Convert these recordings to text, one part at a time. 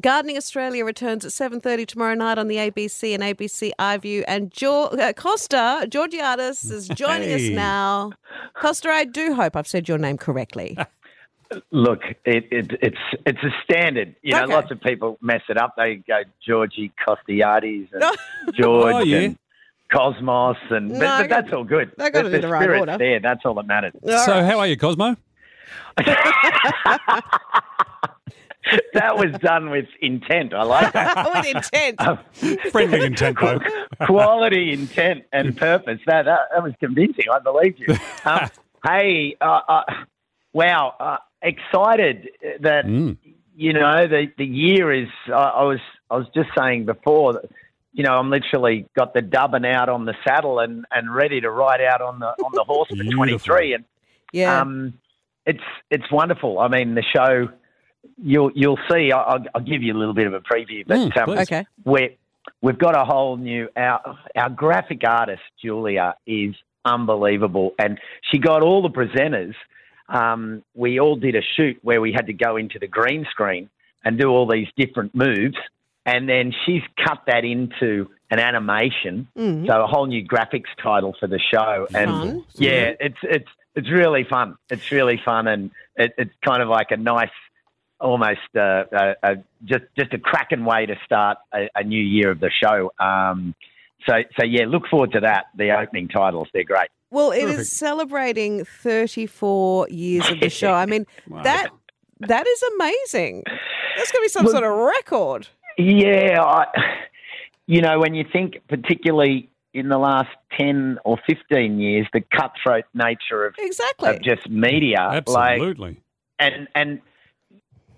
Gardening Australia returns at 7.30 tomorrow night on the ABC and ABC iView. And jo- uh, Costa Georgiadis is joining us now. Costa, I do hope I've said your name correctly. Look, it, it, it's it's a standard. You know, Okay. lots of people mess it up. They go Georgie Costiades and George Oh, yeah. and Cosmos, and but, No, I but got- that's all good. I got the, it in the right order. There, that's all that matters. So, how are you, Cosmo? that was done with intent. I like that. With intent. Friendly intent, though. Quality, intent, and purpose. That, that that was convincing. I believe you. Um, hey, uh, uh, wow! Uh, excited that Mm. you know the the year is. I I was I was just saying before. That, you know, I'm literally got the dubbing out on the saddle and, and ready to ride out on the on the horse for 23. And Yeah. um, it's it's wonderful. I mean, the show you'll you'll see. I- I'll, I'll give you a little bit of a preview, but Mm, um, okay. we we've got a whole new our our graphic artist Julia is unbelievable, and she got all the presenters. Um, we all did a shoot where we had to go into the green screen and do all these different moves, and then she's cut that into an animation, Mm. so a whole new graphics title for the show. And Fun. yeah, it's it's it's really fun. It's really fun, and it, it's kind of like a nice, almost uh, uh, uh, just just a cracking way to start a, a new year of the show. Um, so so yeah, look forward to that. The opening titles, they're great. Well, it is Perfect. celebrating 34 years of the show. I mean, Wow. that that is amazing. That's going to be some sort of record. Yeah, I, you know when you think particularly in the last ten or fifteen years, the cutthroat nature of, Exactly. of just media, like Absolutely. and and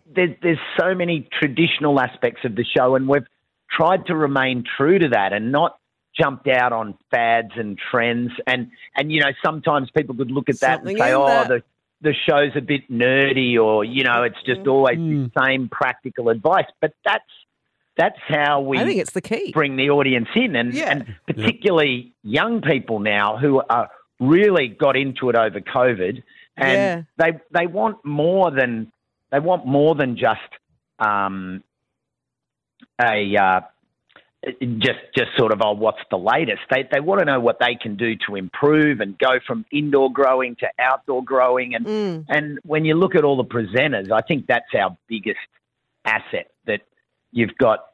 there's there's so many traditional aspects of the show, and we've tried to remain true to that and not jumped out on fads and trends. And and you know sometimes people could look at that Something and say, oh, that. the the show's a bit nerdy, or you know, it's just always Mm. the same practical advice. But that's that's how we I think it's the key. bring the audience in, and, Yeah. and particularly young people now who are really got into it over COVID, and Yeah. they they want more than they want more than just um, a uh, just just sort of oh what's the latest. They they want to know what they can do to improve and go from indoor growing to outdoor growing, and Mm. and when you look at all the presenters, I think that's our biggest asset that you've got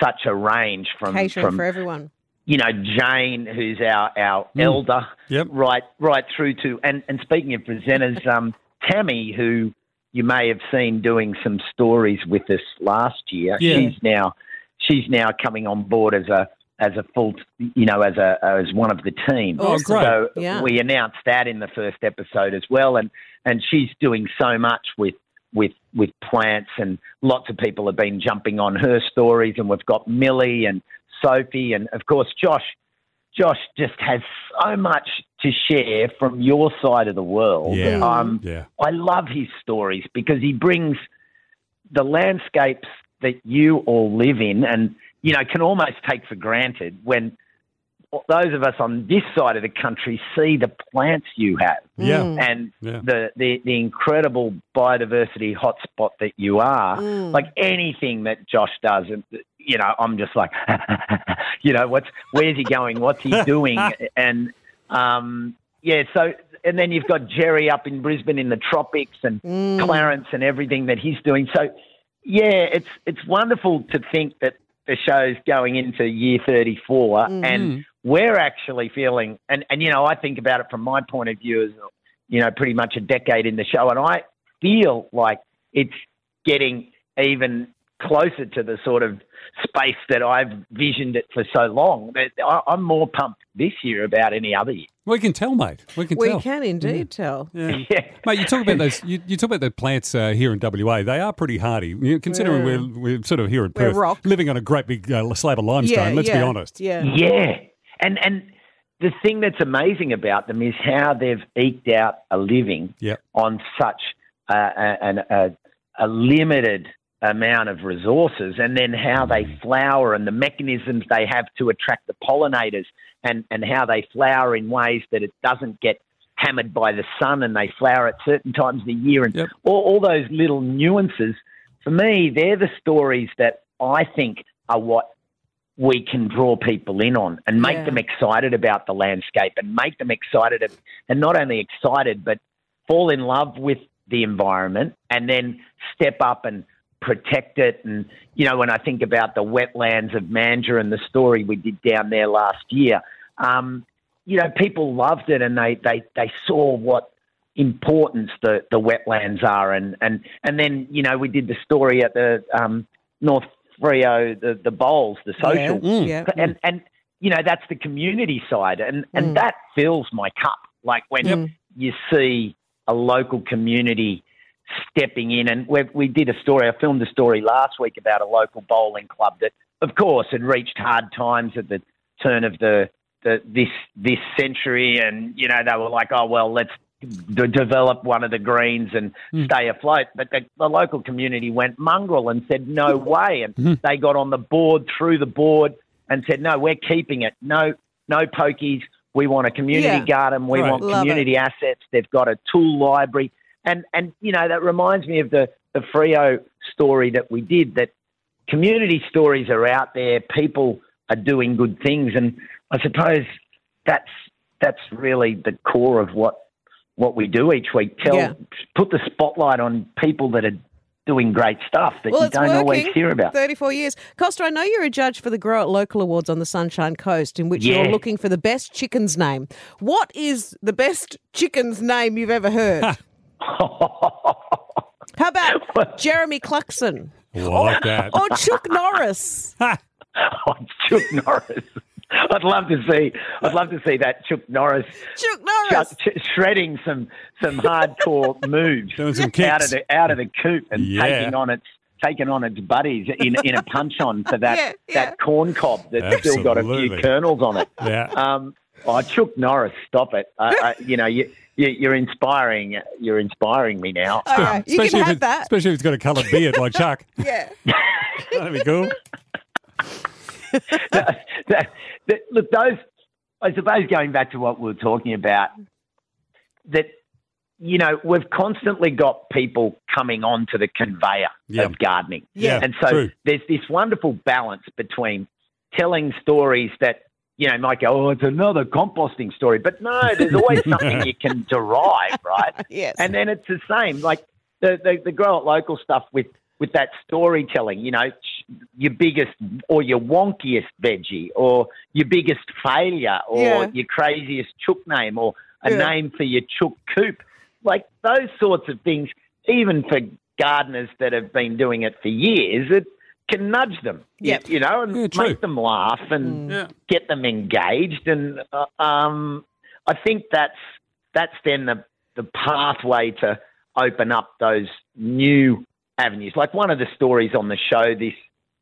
such a range from Catering from for everyone. you know Jane, who's our our Mm. elder, Yep. right right through to and and speaking of presenters, um, Tammy, who you may have seen doing some stories with us last year, Yeah. she's now she's now coming on board as a as a full you know as a as one of the team. Oh, great. So Yeah. we announced that in the first episode as well, and and she's doing so much with with with plants, and lots of people have been jumping on her stories, and we've got Millie and Sophie, and of course Josh. Josh just has so much to share from your side of the world. Yeah. Um, Yeah. I love his stories because he brings the landscapes that you all live in and, you know, can almost take for granted when those of us on this side of the country see the plants you have Yeah. Mm. and Yeah. the, the, the incredible biodiversity hotspot that you are. Mm. Like anything that Josh does, and you know, I'm just like, you know, what's where's he going? What's he doing? and um, yeah, so and then you've got Jerry up in Brisbane in the tropics, and Mm. Clarence and everything that he's doing. So yeah, it's it's wonderful to think that the show's going into year 34 Mhm. and we're actually feeling and, and you know I think about it from my point of view as you know pretty much a decade in the show and I feel like it's getting even closer to the sort of space that I've visioned it for so long. That I- I'm more pumped this year about any other year. We can tell, mate. We can We tell. can indeed tell. Yeah. Yeah. Mate, you talk about those. You, you talk about the plants uh, here in WA. They are pretty hardy, you know, considering Yeah. we're we're sort of here in We're Perth, rock. living on a great big uh, slab of limestone. yeah, let's yeah, be honest. Yeah. Yeah, and and the thing that's amazing about them is how they've eked out a living Yep. on such uh, a, an- a, a limited amount of resources, and then how they flower and the mechanisms they have to attract the pollinators, and and how they flower in ways that it doesn't get hammered by the sun, and they flower at certain times of the year, and Yep. all, all those little nuances for me, they're the stories that I think are what we can draw people in on and make Yeah. them excited about the landscape and make them excited and- and not only excited but fall in love with the environment and then step up and protect it and you know when I think about the wetlands of Mandurah and the story we did down there last year um, you know people loved it and they they they saw what importance the, the wetlands are and, and and then you know we did the story at the um, North Freo the the bowls the social Mm. Yeah. and and you know that's the community side and and Mm. that fills my cup like when Yep. you see a local community stepping in. And we we did a story I filmed a story last week about a local bowling club that of course had reached hard times at the turn of the, the this this century. And you know they were like oh well let's d- develop one of the greens and hmm. stay afloat. But the, the local community went mongrel and said no way. And hmm. they got on the board through the board and said no we're keeping it. No no pokies. We want a community Yeah. garden. We Right. want Love community assets. They've got a tool library and and you know that reminds me of the the Freo story that we did that community stories are out there people are doing good things and I suppose that's that's really the core of what what we do each week tell Yeah. put the spotlight on people that are doing great stuff that Well, you don't always hear about 34 years. Costa, I know you're a judge for the Grow It Local Awards on the Sunshine Coast, in which Yeah. you're looking for the best chicken's name. What is the best chicken's name you've ever heard? How about Jeremy Cluckson Oh, I like that. or Chuck Norris? oh, Chuck Norris I'd love to see I'd love to see that Chuck Norris Chuck Norris. Chuck, ch- shredding some some hardcore moves Doing some out of the out of the coop and Yeah. taking on its taking on its buddies in in a punch on for that Yeah, yeah. that corn cob that's still got a few kernels on it. Yeah. Um, oh, Chuck Norris, stop it! Uh, uh, you know you, you you're inspiring you're inspiring me now. Okay, you especially can if have it- that. Especially if it's got a coloured beard like Chuck. Yeah. That'd be cool. that, that, that- look, those, I suppose, going back to what we were talking about, that, you know, we've constantly got people coming onto the conveyor Yeah. of gardening. Yeah, And so true. there's this wonderful balance between telling stories that, you know, might go, oh, it's another composting story. But no, there's always something you can derive, right? Yes. And then it's the same, like the the, the grow it local stuff with with that storytelling. You know, your biggest or your wonkiest veggie, or your biggest failure, or Yeah. your craziest chook name, or a Yeah. name for your chook coop. Like those sorts of things, even for gardeners that have been doing it for years, it can nudge them. you- Yep. You, know, and Yeah, make them laugh and Yeah. get them engaged. And uh, um, I think that's that's then the the pathway to open up those new avenues. Like one of the stories on the show this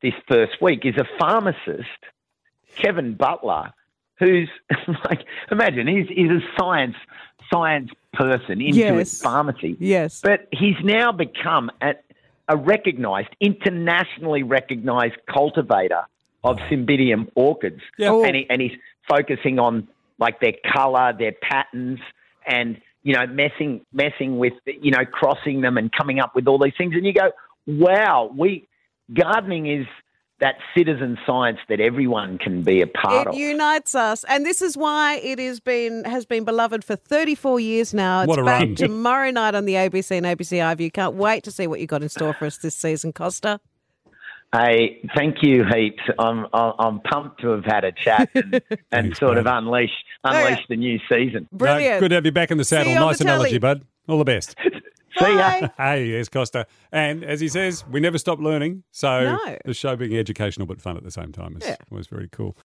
this first week is a pharmacist, Kevin Butler, who's like imagine he's he's a science science person into Yes. pharmacy. Yes. But he's now become a, a recognised, internationally recognised cultivator of Cymbidium orchids. Yeah. Oh. And, he, and he's focusing on like their colour, their patterns, and you know messing messing with you know crossing them and coming up with all these things. And you go, wow, we gardening is that citizen science that everyone can be a part It of. It unites us, and this is why it has been has been beloved for 34 years now. It's What a back run. tomorrow night on the ABC and ABC iView. Can't wait to see what you got in store for us this season, Costa. Hey, thank you heaps. I'm I'm I'm pumped to have had a chat and, and Thanks, sort of mate. unleash oh, yeah. the new season. No, Brilliant. good to have you back in the saddle. Nice the analogy, telly. bud. All the best. See ya. Hey, yes, Costa. And as he says, we never stop learning. So No. the show being educational but fun at the same time is Yeah. was very cool.